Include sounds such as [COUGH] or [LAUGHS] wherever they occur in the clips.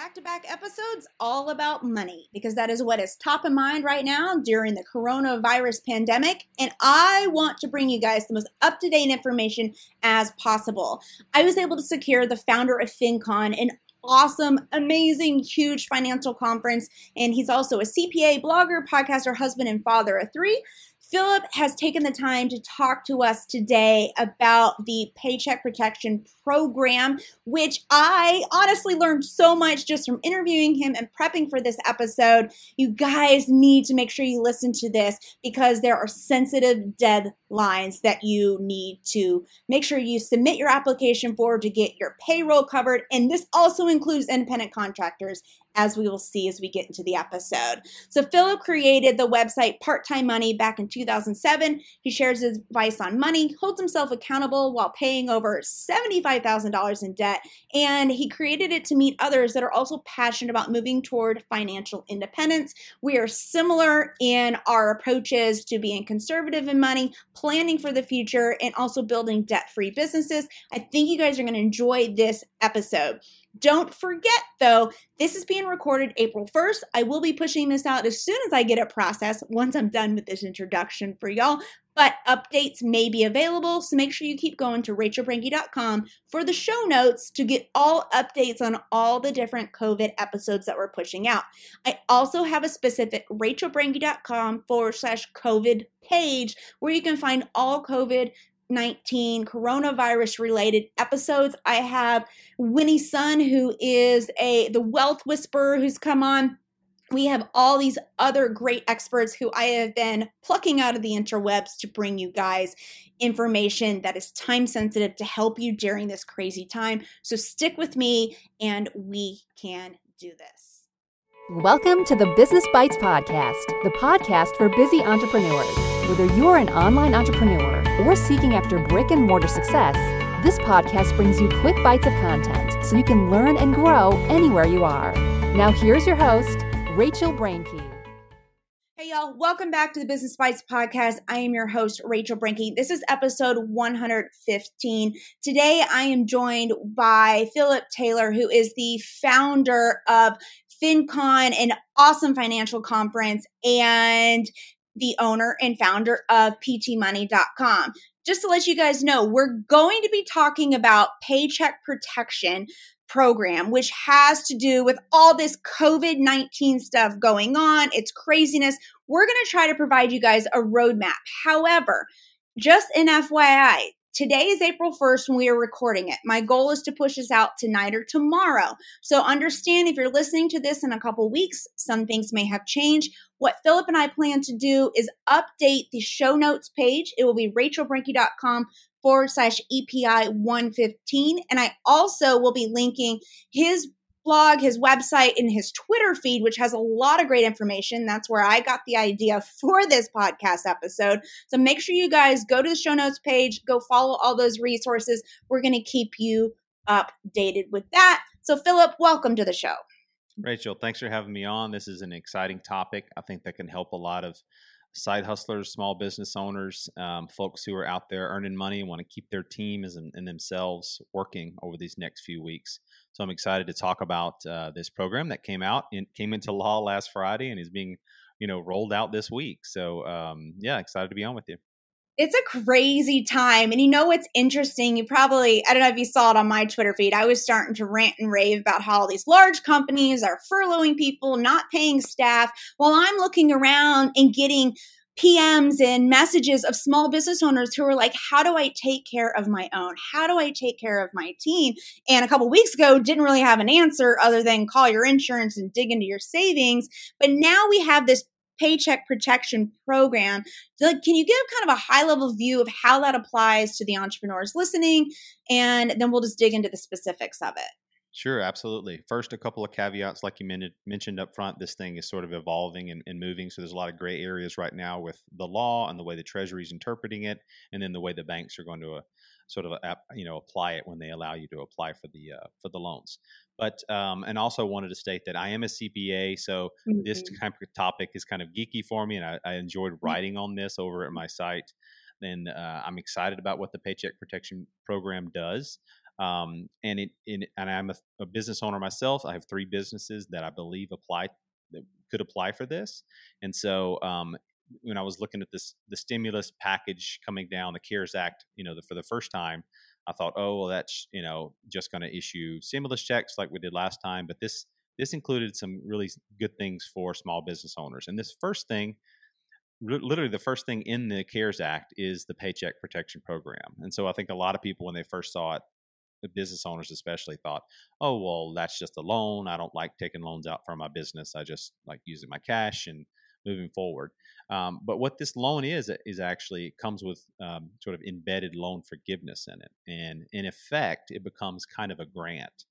back to back episodes all about money because that is what is top of mind right now during the coronavirus pandemic. And I want to bring you guys the most up to date information as possible. I was able to secure the founder of FinCon, an awesome, amazing, huge financial conference. And he's also a CPA, blogger, podcaster, husband, and father of three. Philip has taken the time to talk to us today about the Paycheck Protection Program, which I honestly learned so much just from interviewing him and prepping for this episode. You guys need to make sure you listen to this because there are sensitive deadlines that you need to make sure you submit your application for to get your payroll covered. And this also includes independent contractors as we will see as we get into the episode. So, Philip created the website Part Time Money back in 2007. He shares his advice on money, holds himself accountable while paying over $75,000 in debt, and he created it to meet others that are also passionate about moving toward financial independence. We are similar in our approaches to being conservative in money, planning for the future, and also building debt free businesses. I think you guys are going to enjoy this episode. Don't forget, though, this is being recorded April 1st. I will be pushing this out as soon as I get it processed once I'm done with this introduction for y'all. But updates may be available, so make sure you keep going to rachelbrenke.com for the show notes to get all updates on all the different COVID episodes that we're pushing out. I also have a specific rachelbrenke.com forward slash COVID page where you can find all COVID 19 coronavirus related episodes. I have Winnie Sun, who is a the wealth whisperer who's come on. We have all these other great experts who I have been plucking out of the interwebs to bring you guys information that is time sensitive to help you during this crazy time. So stick with me and we can do this. Welcome to the Business Bites Podcast, the podcast for busy entrepreneurs. Whether you're an online entrepreneur, or seeking after brick and mortar success, this podcast brings you quick bites of content so you can learn and grow anywhere you are. Now, here's your host, Rachel Brenke. Hey, y'all, welcome back to the Business Bites podcast. I am your host, Rachel Brenke. This is episode 115. Today, I am joined by Philip Taylor, who is the founder of FinCon, an awesome financial conference, and the owner and founder of ptmoney.com. Just to let you guys know, we're going to be talking about paycheck protection program, which has to do with all this COVID 19 stuff going on. It's craziness. We're going to try to provide you guys a roadmap. However, just an FYI, Today is April 1st when we are recording it. My goal is to push this out tonight or tomorrow. So understand if you're listening to this in a couple weeks, some things may have changed. What Philip and I plan to do is update the show notes page. It will be rachelbrenke.com forward slash EPI 115. And I also will be linking his blog, his website, and his Twitter feed, which has a lot of great information. That's where I got the idea for this podcast episode. So make sure you guys go to the show notes page, go follow all those resources. We're going to keep you updated with that. So, Philip, welcome to the show. Rachel, thanks for having me on. This is an exciting topic. I think that can help a lot of side hustlers, small business owners, um, folks who are out there earning money and want to keep their team and, and, themselves working over these next few weeks. So I'm excited to talk about uh, this program that came out and came into law last Friday and is being, you know, rolled out this week. So um, yeah, excited to be on with you. It's a crazy time. And you know what's interesting? You probably, I don't know if you saw it on my Twitter feed. I was starting to rant and rave about how all these large companies are furloughing people, not paying staff, while I'm looking around and getting PMs and messages of small business owners who are like, How do I take care of my own? How do I take care of my team? And a couple weeks ago, didn't really have an answer other than call your insurance and dig into your savings. But now we have this paycheck protection program. Like, Can you give kind of a high level view of how that applies to the entrepreneurs listening? And then we'll just dig into the specifics of it. Sure, absolutely. First, a couple of caveats, like you mentioned up front. This thing is sort of evolving and, and, moving, so there's a lot of gray areas right now with the law and the way the Treasury is interpreting it, and then the way the banks are going to uh, sort of you know apply it when they allow you to apply for the uh, for the loans. But um, and also wanted to state that I am a CPA, so mm-hmm. this kind of topic is kind of geeky for me, and I, I enjoyed mm-hmm. writing on this over at my site. And uh, I'm excited about what the Paycheck Protection Program does. Um, and it, it, and I'm a, a, business owner myself. I have three businesses that I believe apply that could apply for this. And so um, when I was looking at this the stimulus package coming down, the CARES Act, you know, the, for the first time, I thought, oh well, that's you know just going to issue stimulus checks like we did last time. But this this included some really good things for small business owners. And this first thing literally the first thing in the CARES Act is the Paycheck Protection Program. And so I think a lot of people, when they first saw it, the business owners especially thought, oh, well, that's just a loan. I don't like taking loans out for my business. I just like using my cash and moving forward. Um, but what this loan is, is actually comes with um, sort of embedded loan forgiveness in it. And in effect, it becomes kind of a grant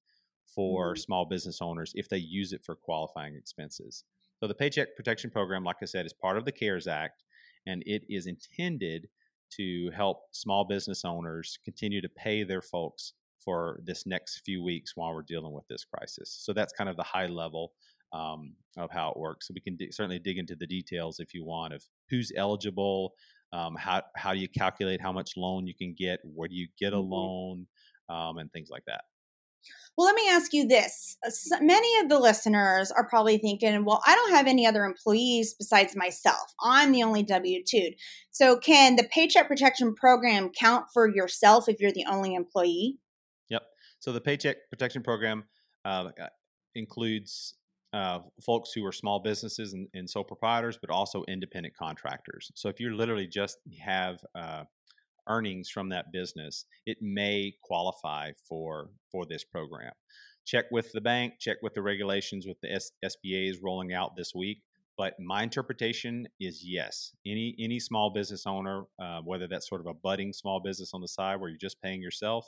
for mm-hmm. small business owners if they use it for qualifying expenses. So the Paycheck Protection Program, like I said, is part of the CARES Act, and it is intended to help small business owners continue to pay their folks for this next few weeks while we're dealing with this crisis. So that's kind of the high level um, of how it works. So we can d- certainly dig into the details if you want of who's eligible, um, how how do you calculate how much loan you can get, where do you get a mm-hmm. loan, um, and things like that. Well, let me ask you this. Uh, many of the listeners are probably thinking, well, I don't have any other employees besides myself. I'm the only W 2. So, can the Paycheck Protection Program count for yourself if you're the only employee? Yep. So, the Paycheck Protection Program uh, uh, includes uh, folks who are small businesses and, and, sole proprietors, but also independent contractors. So, if you literally just have uh, earnings from that business, it may qualify for for this program. Check with the bank, check with the regulations with the S- SBA is rolling out this week. But my interpretation is yes. Any any small business owner, uh, whether that's sort of a budding small business on the side where you're just paying yourself,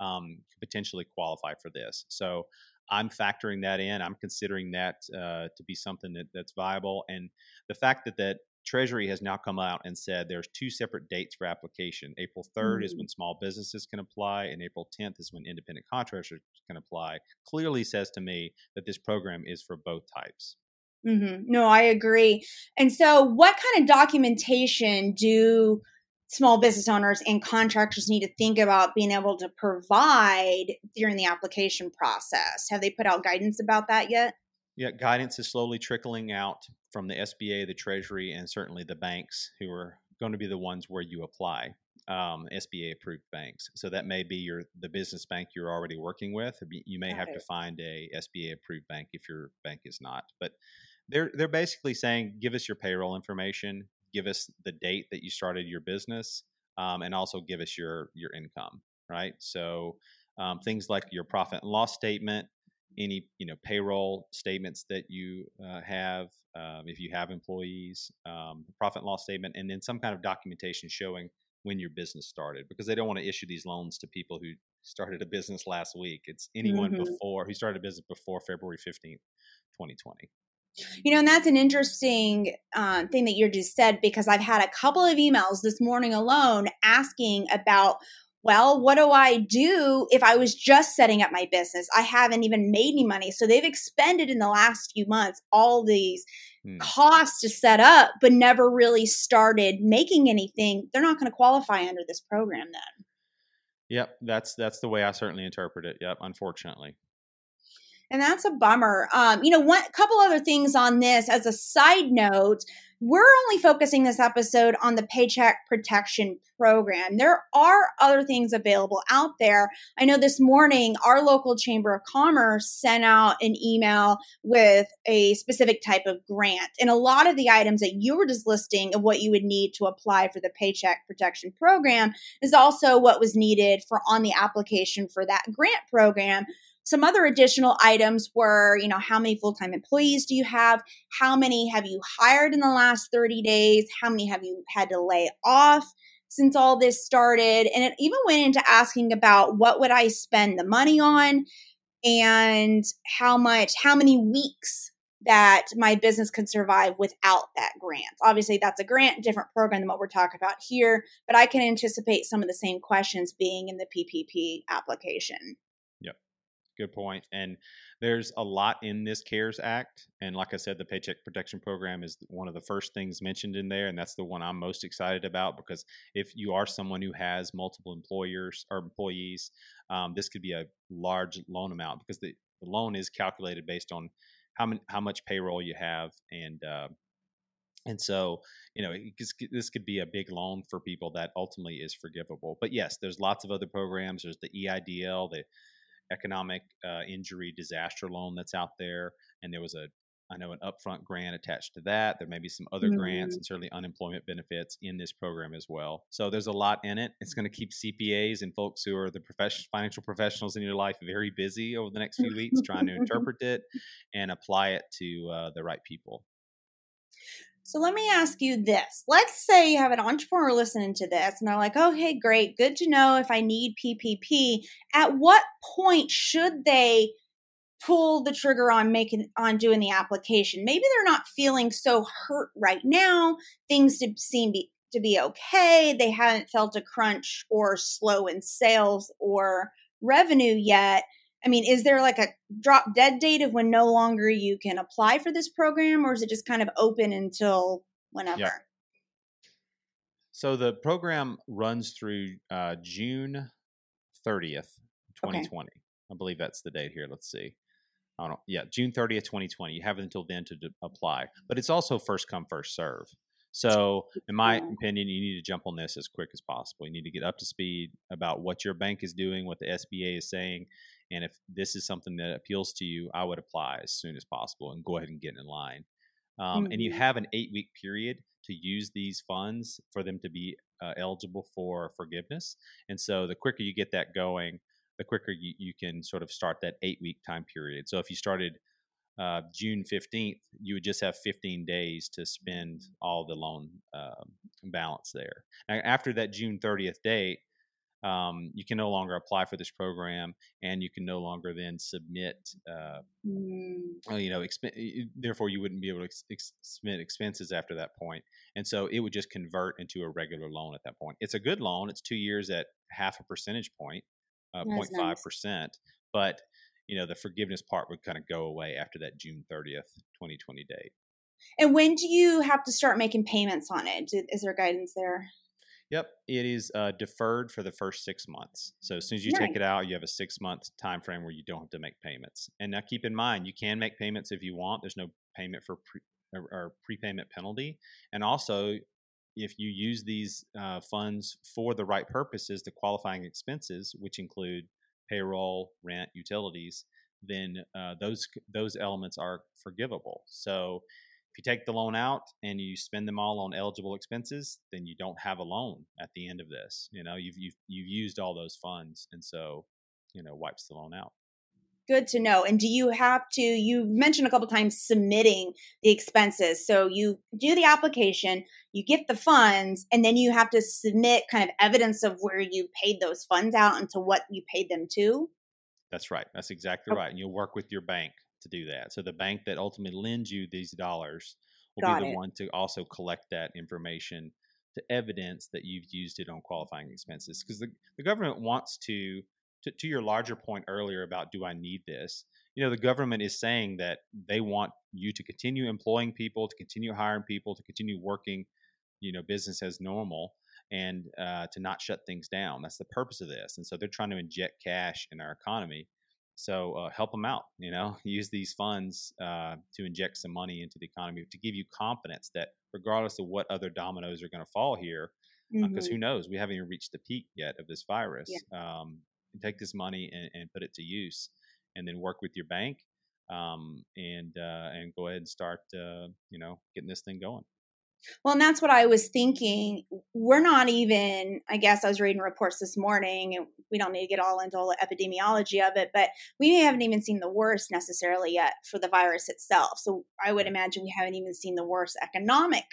um, could potentially qualify for this. So I'm factoring that in. I'm considering that uh, to be something that, that's viable. And the fact that that Treasury has now come out and said there's two separate dates for application. April 3rd mm-hmm. is when small businesses can apply, and April 10th is when independent contractors can apply. Clearly says to me that this program is for both types. Mm-hmm. No, I agree. And so, what kind of documentation do small business owners and contractors need to think about being able to provide during the application process? Have they put out guidance about that yet? Yeah, guidance is slowly trickling out from the SBA, the Treasury, and certainly the banks who are going to be the ones where you apply. Um, SBA approved banks. So that may be your the business bank you're already working with. You may Got have it. to find a SBA approved bank if your bank is not. But they're they're basically saying, give us your payroll information, give us the date that you started your business, um, and also give us your your income. Right. So um, things like your profit and loss statement, any you know payroll statements that you uh, have um, if you have employees um, profit and loss statement and then some kind of documentation showing when your business started because they don't want to issue these loans to people who started a business last week it's anyone mm-hmm. before who started a business before february 15th 2020 you know, and that's an interesting uh, thing that you just said because I've had a couple of emails this morning alone asking about well, what do I do if I was just setting up my business? I haven't even made any money. So they've expended in the last few months all these hmm. costs to set up, but never really started making anything. They're not going to qualify under this program then. Yep, that's that's the way I certainly interpret it. Yep, unfortunately. And that's a bummer. Um, you know, one couple other things on this as a side note we're only focusing this episode on the Paycheck Protection Program. There are other things available out there. I know this morning our local Chamber of Commerce sent out an email with a specific type of grant. And a lot of the items that you were just listing of what you would need to apply for the Paycheck Protection Program is also what was needed for on the application for that grant program. Some other additional items were, you know, how many full time employees do you have? How many have you hired in the last 30 days? How many have you had to lay off? since all this started and it even went into asking about what would i spend the money on and how much how many weeks that my business could survive without that grant obviously that's a grant different program than what we're talking about here but i can anticipate some of the same questions being in the ppp application Good point. And there's a lot in this CARES Act. And like I said, the Paycheck Protection Program is one of the first things mentioned in there. And that's the one I'm most excited about because if you are someone who has multiple employers or employees, um, this could be a large loan amount because the, the loan is calculated based on how, many, how much payroll you have and uh, and so, you know, this could be a big loan for people that ultimately is forgivable. But yes, there's lots of other programs. There's the EIDL, the economic uh, injury disaster loan that's out there, and there was a I know an upfront grant attached to that. There may be some other mm-hmm. grants and certainly unemployment benefits in this program as well. So there's a lot in it. It's going to keep CPAs and folks who are the professional financial professionals in your life very busy over the next few weeks trying to [LAUGHS] interpret it and apply it to uh, the right people. So let me ask you this. Let's say you have an entrepreneur listening to this and they're like, oh, hey, great. Good to know if I need PPP. At what point should they pull the trigger on making on doing the application? Maybe they're not feeling so hurt right now. Things seem to be okay. They haven't felt a crunch or slow in sales or revenue yet. I mean, is there like a drop dead date of when no longer you can apply for this program, or is it just kind of open until whenever? Yeah. So the program runs through uh, June 30th, 2020. Okay. I believe that's the date here. Let's see. I don't. Yeah, June 30th, 2020. You have until then to d- apply, but it's also first come, first serve. So, in my opinion, you need to jump on this as quick as possible. You need to get up to speed about what your bank is doing, what the SBA is saying, and if this is something that appeals to you, I would apply as soon as possible and go ahead and get in line. Um, mm-hmm. And you mm-hmm. have an eight week period to use these funds for them to be uh, eligible for forgiveness. And so the quicker you get that going, the quicker you, you can sort of start that eight week time period. So if you started uh, June 15th, you would just have 15 days to spend all the loan uh, balance there. Now, after that June 30th date, um, you can no longer apply for this program and you can no longer then submit uh, mm. Uh, you know exp- therefore you wouldn't be able to ex- ex- submit expenses after that point and so it would just convert into a regular loan at that point it's a good loan it's two years at half a percentage point uh, 0.5 nice. percent but you know the forgiveness part would kind of go away after that june 30th 2020 date and when do you have to start making payments on it is there guidance there Yep, it is uh, deferred for the first six months. So as soon as you nice. take it out, you have a six month time frame where you don't have to make payments. And now keep in mind, you can make payments if you want. There's no payment for pre, or, or prepayment penalty. And also, if you use these uh, funds for the right purposes, the qualifying expenses, which include payroll, rent, utilities, then uh, those those elements are forgivable. So if you take the loan out and you spend them all on eligible expenses, then you don't have a loan at the end of this. You know, you've you've you've used all those funds, and so you know wipes the loan out. Good to know. And do you have to? You mentioned a couple times submitting the expenses. So you do the application, you get the funds, and then you have to submit kind of evidence of where you paid those funds out and to what you paid them to. That's right. That's exactly okay. right. And you'll work with your bank to do that. So the bank that ultimately lends you these dollars will Got be the it. one to also collect that information to evidence that you've used it on qualifying expenses. Because the, the government wants to, to, to your larger point earlier about do I need this? You know, the government is saying that they want you to continue employing people, to continue hiring people, to continue working, you know, business as normal and uh, to not shut things down. That's the purpose of this. And so they're trying to inject cash in our economy. So uh, help them out. You know, [LAUGHS] use these funds uh, to inject some money into the economy to give you confidence that regardless of what other dominoes are going to fall here, because uh, mm-hmm. who knows, we haven't even reached the peak yet of this virus. Yeah. Um, take this money and, and, put it to use, and then work with your bank um, and uh, and go ahead and start uh, you know getting this thing going. Well, and that's what I was thinking. We're not even, I guess I was reading reports this morning, and we don't need to get all into all the epidemiology of it, but we haven't even seen the worst necessarily yet for the virus itself. So I would imagine we haven't even seen the worst economic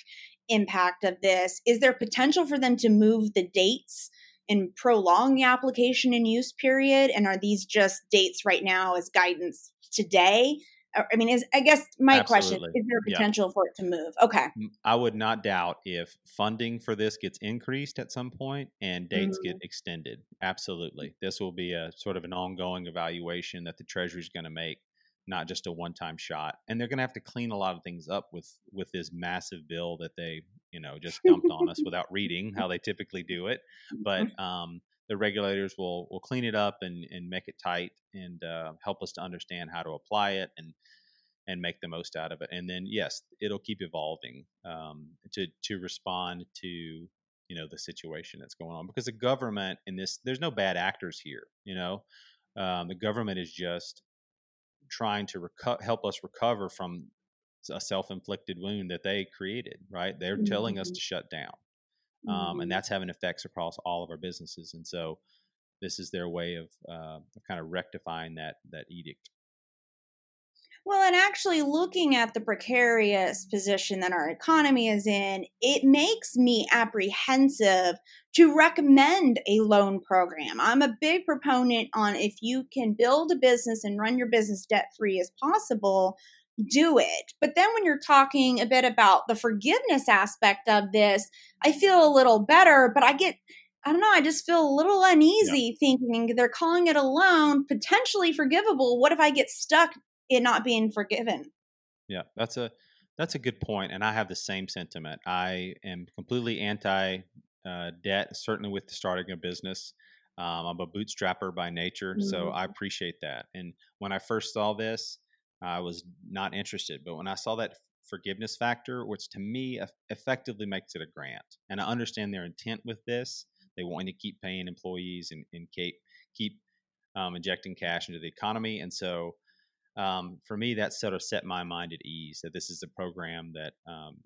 impact of this. Is there potential for them to move the dates and prolong the application and use period? And are these just dates right now as guidance today? I mean, is I guess my question is there Yeah. potential for it to move? Okay. I would not doubt if funding for this gets increased at some point and dates get extended. Absolutely. This will be a sort of an ongoing evaluation that the Treasury is going to make, not just a one-time shot. And they're going to have to clean a lot of things up with with this massive bill that they, you know, just dumped on us [LAUGHS] without reading how they typically do it. But um the regulators will will clean it up and and make it tight and uh, help us to understand how to apply it and and make the most out of it. And then yes, it'll keep evolving um, to to respond to you know the situation that's going on because the government in this there's no bad actors here. You know, um, the government is just trying to reco- help us recover from a self-inflicted wound that they created. Right? They're telling us Mhm. to shut down, um, Mhm. and that's having effects across all of our businesses. And so. This is their way of, uh, of kind of rectifying that that edict. Well, and actually looking at the precarious position that our economy is in, it makes me apprehensive to recommend a loan program. I'm a big proponent on if you can build a business and run your business debt free as possible, do it. But then when you're talking a bit about the forgiveness aspect of this, I feel a little better, but I get I don't know, I just feel a little uneasy thinking they're calling it a loan, potentially forgivable. What if I get stuck in not being forgiven. Yeah, that's a that's a good point, and I have the same sentiment. I am completely anti uh, debt, certainly with starting a business. Um, I'm a bootstrapper by nature, so I appreciate that. And when I first saw this, I was not interested. But when I saw that forgiveness factor, which to me effectively makes it a grant, and I understand their intent with this, they want to keep paying employees and, and keep keep um, injecting cash into the economy, and so um, for me, that sort of set my mind at ease that this is a program that um,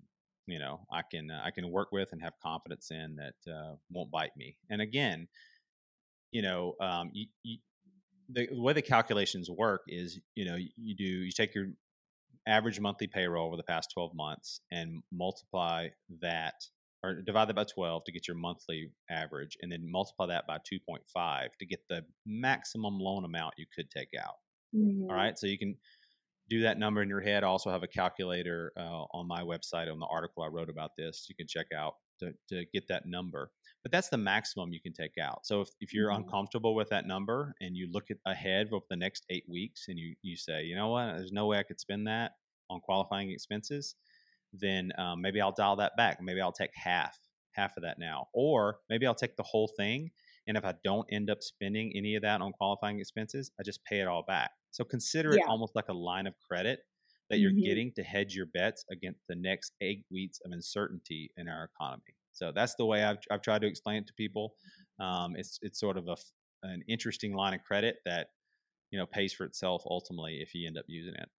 you know I can uh, I can work with and have confidence in that uh, won't bite me. And again, you know, um, you, you, the, the way the calculations work is you know you do you take your average monthly payroll over the past 12 months and multiply that or divide that by 12 to get your monthly average and then multiply that by 2.5 to get the maximum loan amount you could take out Mhm. all right. So you can do that number in your head. I also have a calculator uh, on my website on the article I wrote about this. You can check out to, to get that number. But that's the maximum you can take out. So if, if you're Mhm. uncomfortable with that number and you look at ahead over the next eight weeks and you, you say, you know what, there's no way I could spend that on qualifying expenses, then um, maybe I'll dial that back. Maybe I'll take half, half of that now. Or maybe I'll take the whole thing and if I don't end up spending any of that on qualifying expenses, I just pay it all back. So consider it Yeah. almost like a line of credit that you're Mhm. getting to hedge your bets against the next eight weeks of uncertainty in our economy. So that's the way I've, I've tried to explain it to people. Um, it's it's sort of a an interesting line of credit that you know pays for itself ultimately if you end up using it.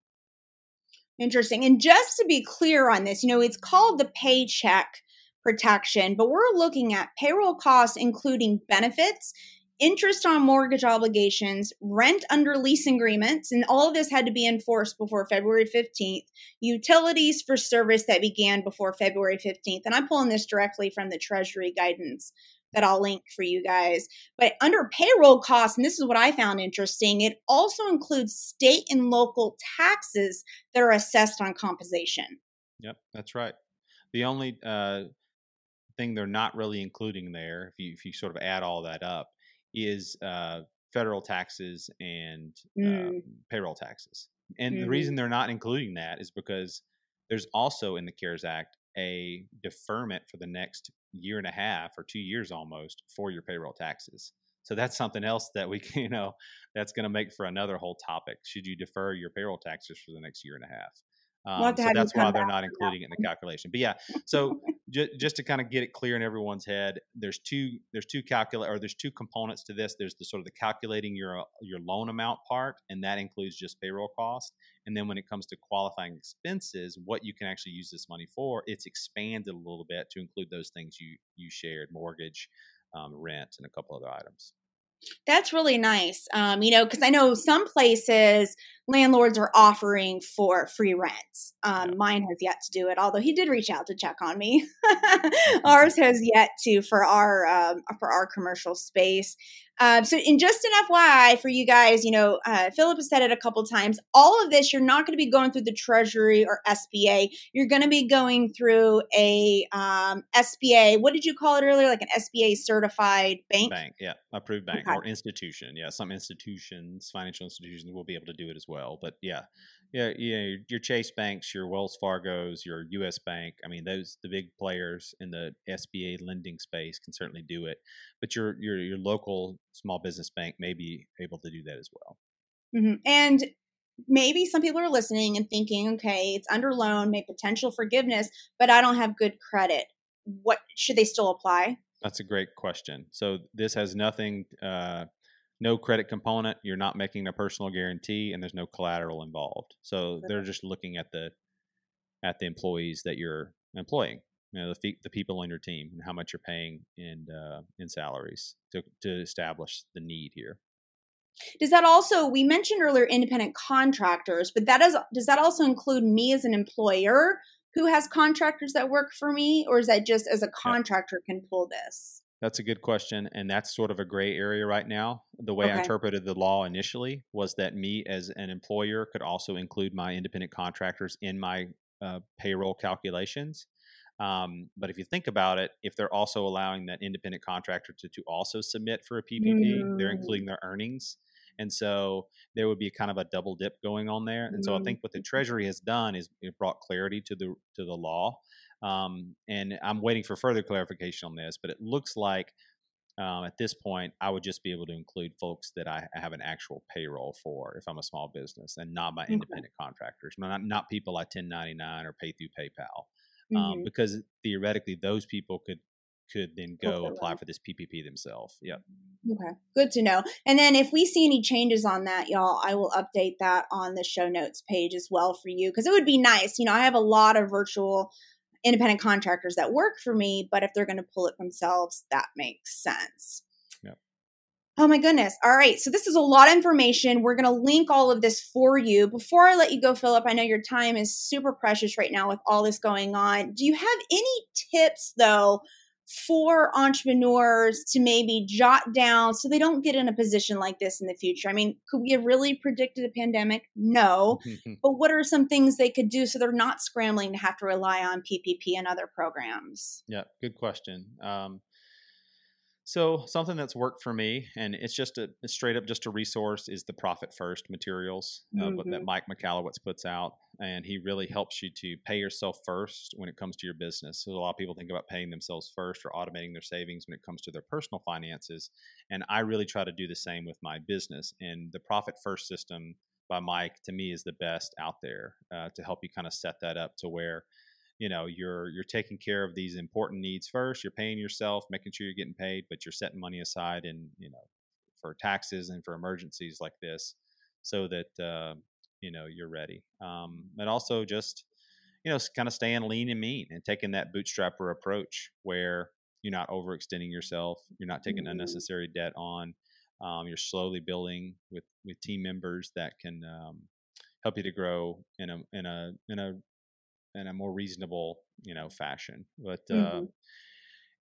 Interesting. And just to be clear on this, you know, it's called the paycheck protection, but we're looking at payroll costs, including benefits, interest on mortgage obligations, rent under lease agreements, and all of this had to be enforced before February 15th, utilities for service that began before February 15th. And I'm pulling this directly from the Treasury guidance that I'll link for you guys. But under payroll costs, and this is what I found interesting, it also includes state and local taxes that are assessed on compensation. Yep, that's right. The only uh, thing they're not really including there, if you if you sort of add all that up, is uh, federal taxes and uh, Mm. payroll taxes. And the Mhm. reason they're not including that is because there's also in the CARES Act a deferment for the next year and a half or two years almost for your payroll taxes. So that's something else that we [LAUGHS] can, you know, that's going to make for another whole topic. Should you defer your payroll taxes for the next year and a half? Um, We'll so that's why they're not that including it in the calculation. But yeah, so ju- just to kind of get it clear in everyone's head, there's two there's two calculate or there's two components to this. There's the sort of the calculating your your loan amount part, and that includes just payroll cost. And then when it comes to qualifying expenses, what you can actually use this money for, it's expanded a little bit to include those things you you shared, mortgage, um, rent, and a couple other items. That's really nice. Um, you know, because I know some places landlords are offering for free rents. Um, Yeah. Mine has yet to do it, although he did reach out to check on me. [LAUGHS] [LAUGHS] Ours has yet to for our um, for our commercial space. Um, so, in just an FYI for you guys, you know, uh, Philip has said it a couple times. All of this, you're not going to be going through the Treasury or SBA. You're going to be going through a um, SBA. What did you call it earlier? Like an SBA certified bank. Bank, yeah, approved bank Okay. or institution. Yeah, some institutions, financial institutions, will be able to do it as well. But yeah, yeah, yeah. Your, your Chase banks, your Wells Fargo's, your U.S. Bank. I mean, those the big players in the SBA lending space can certainly do it. But your your your local small business bank may be able to do that as well. Mhm. And maybe some people are listening and thinking, okay, it's under loan, may potential forgiveness, but I don't have good credit. What should they still apply? That's a great question. So this has nothing, uh, no credit component. You're not making a personal guarantee, and there's no collateral involved. So they're just looking at the at the employees that you're employing. You know, the the people on your team and how much you're paying in uh, in salaries to to establish the need here. Does that also we mentioned earlier independent contractors, but that is does that also include me as an employer who has contractors that work for me, or is that just as a contractor can pull this? That's a good question, and that's sort of a gray area right now. The way I interpreted the law initially was that me as an employer could also include my independent contractors in my uh, payroll calculations. Um, but if you think about it, if they're also allowing that independent contractor to, to also submit for a PPP, they're Mm. including their earnings. And so there would be kind of a double dip going on there. And so I Mm. think what the Treasury has done is it brought clarity to the to the law. Um, and I'm waiting for further clarification on this, but it looks like um, at this point, I would just be able to include folks that I have an actual payroll for if I'm a small business and not my Okay. independent contractors, not, not people I 1099 or pay through PayPal. Um, Mhm. because theoretically, those people could could then Go for apply for this PPP themselves. Yep. Okay, good to know. And then if we see any changes on that, y'all, I will update that on the show notes page as well for you because it would be nice. You know, I have a lot of virtual independent contractors that work for me, but if they're going to pull it themselves, that makes sense. Yep. Oh my goodness. All right. So this is a lot of information. We're going to link all of this for you. Before I let you go, Philip, I know your time is super precious right now with all this going on. Do you have any tips though for entrepreneurs to maybe jot down so they don't get in a position like this in the future? I mean, could we have really predicted a pandemic? No. [LAUGHS] But what are some things they could do so they're not scrambling to have to rely on PPP and other programs? Yeah, good question. Um, so something that's worked for me, and it's just a it's straight up just a resource, is the Profit First materials uh, what- that. Mike Michalowicz puts out, and he really helps you to pay yourself first when it comes to your business. So a lot of people think about paying themselves first or automating their savings when it comes to their personal finances, and I really try to do the same with my business. And the Profit First system by Mike to me is the best out there uh, to help you kind of set that up to where you know you're you're taking care of these important needs first you're paying yourself making sure you're getting paid but you're setting money aside and you know for taxes and for emergencies like this so that uh, you know you're ready um, and also just you know kind of staying lean and mean and taking that bootstrapper approach where you're not overextending yourself you're not taking Mhm. unnecessary debt on um, you're slowly building with with team members that can um, help you to grow in a in a in a in a more reasonable you know fashion but uh, Mhm.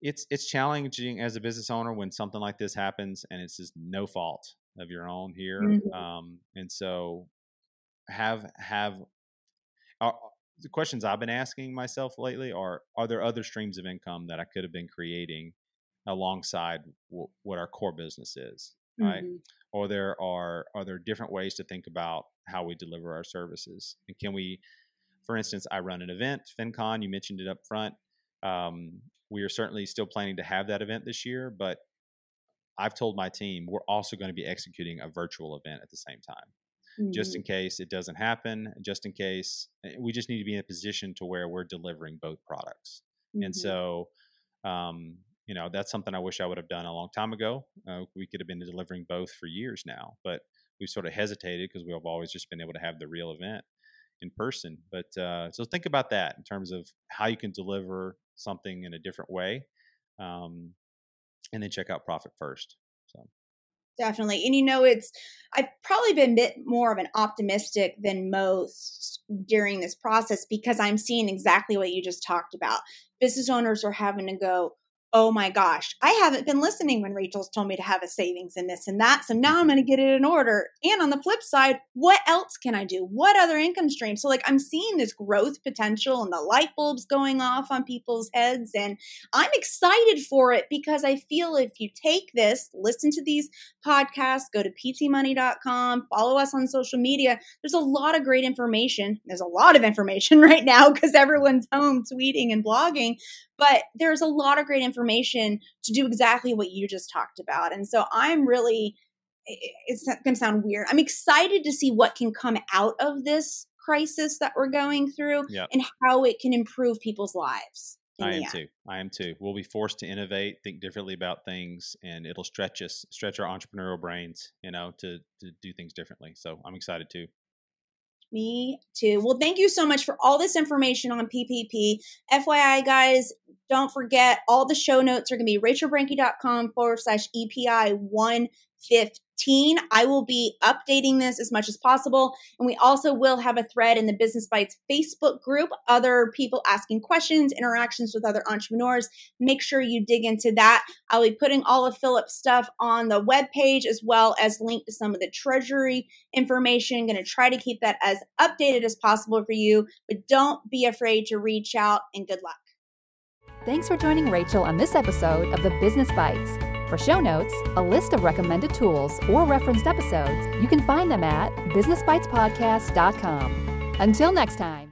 it's it's challenging as a business owner when something like this happens and it's just no fault of your own here Mhm. um, and so have have are, the questions i've been asking myself lately are are there other streams of income that i could have been creating alongside w- what our core business is right? Mhm. or there are are there different ways to think about how we deliver our services? And can we for instance i run an event fincon you mentioned it up front um, we are certainly still planning to have that event this year but i've told my team we're also going to be executing a virtual event at the same time just Mhm. in case it doesn't happen just in case eh, we just need to be in a position to where we're delivering both products and Mhm. so um, you know that's something i wish i would have done a long time ago uh, we could have been delivering both for years now but we've sort of hesitated because we've always just been able to have the real event in person but uh, so think about that in terms of how you can deliver something in a different way um, and then check out profit first Definitely. And you know, it's, I've probably been a bit more of an optimistic than most during this process because I'm seeing exactly what you just talked about. Business owners are having to go, oh my gosh, I haven't been listening when Rachel's told me to have a savings in this and that. So now I'm mm-hmm. going to get it in order. And on the flip side, what else can I do? What other income streams? So, like, I'm seeing this growth potential and the light bulbs going off on people's heads. And I'm excited for it because I feel if you take this, listen to these podcasts, go to ptmoney.com, follow us on social media, there's a lot of great information. There's a lot of information [LAUGHS] right now because everyone's home tweeting and blogging. But there's a lot of great information to do exactly what you just talked about. And so I'm really, it's going to sound weird. I'm excited to see what can come out of this crisis that we're going through Yep. and how it can improve people's lives. I am end. too. I am too. We'll be forced to innovate, think differently about things, and it'll stretch us, stretch our entrepreneurial brains, you know, to to do things differently. So I'm excited too. Me too. Well, thank you so much for all this information on PPP. FYI, guys, don't forget all the show notes are going to be rachelbrenke.com forward slash EPI 115. I will be updating this as much as possible. And we also will have a thread in the Business Bites Facebook group, other people asking questions, interactions with other entrepreneurs. Make sure you dig into that. I'll be putting all of Philip's stuff on the webpage as well as link to some of the treasury information. Going to try to keep that as updated as possible for you, but don't be afraid to reach out and good luck. Thanks for joining Rachel on this episode of the Business Bites. For show notes, a list of recommended tools, or referenced episodes, you can find them at businessbitespodcast.com. Until next time.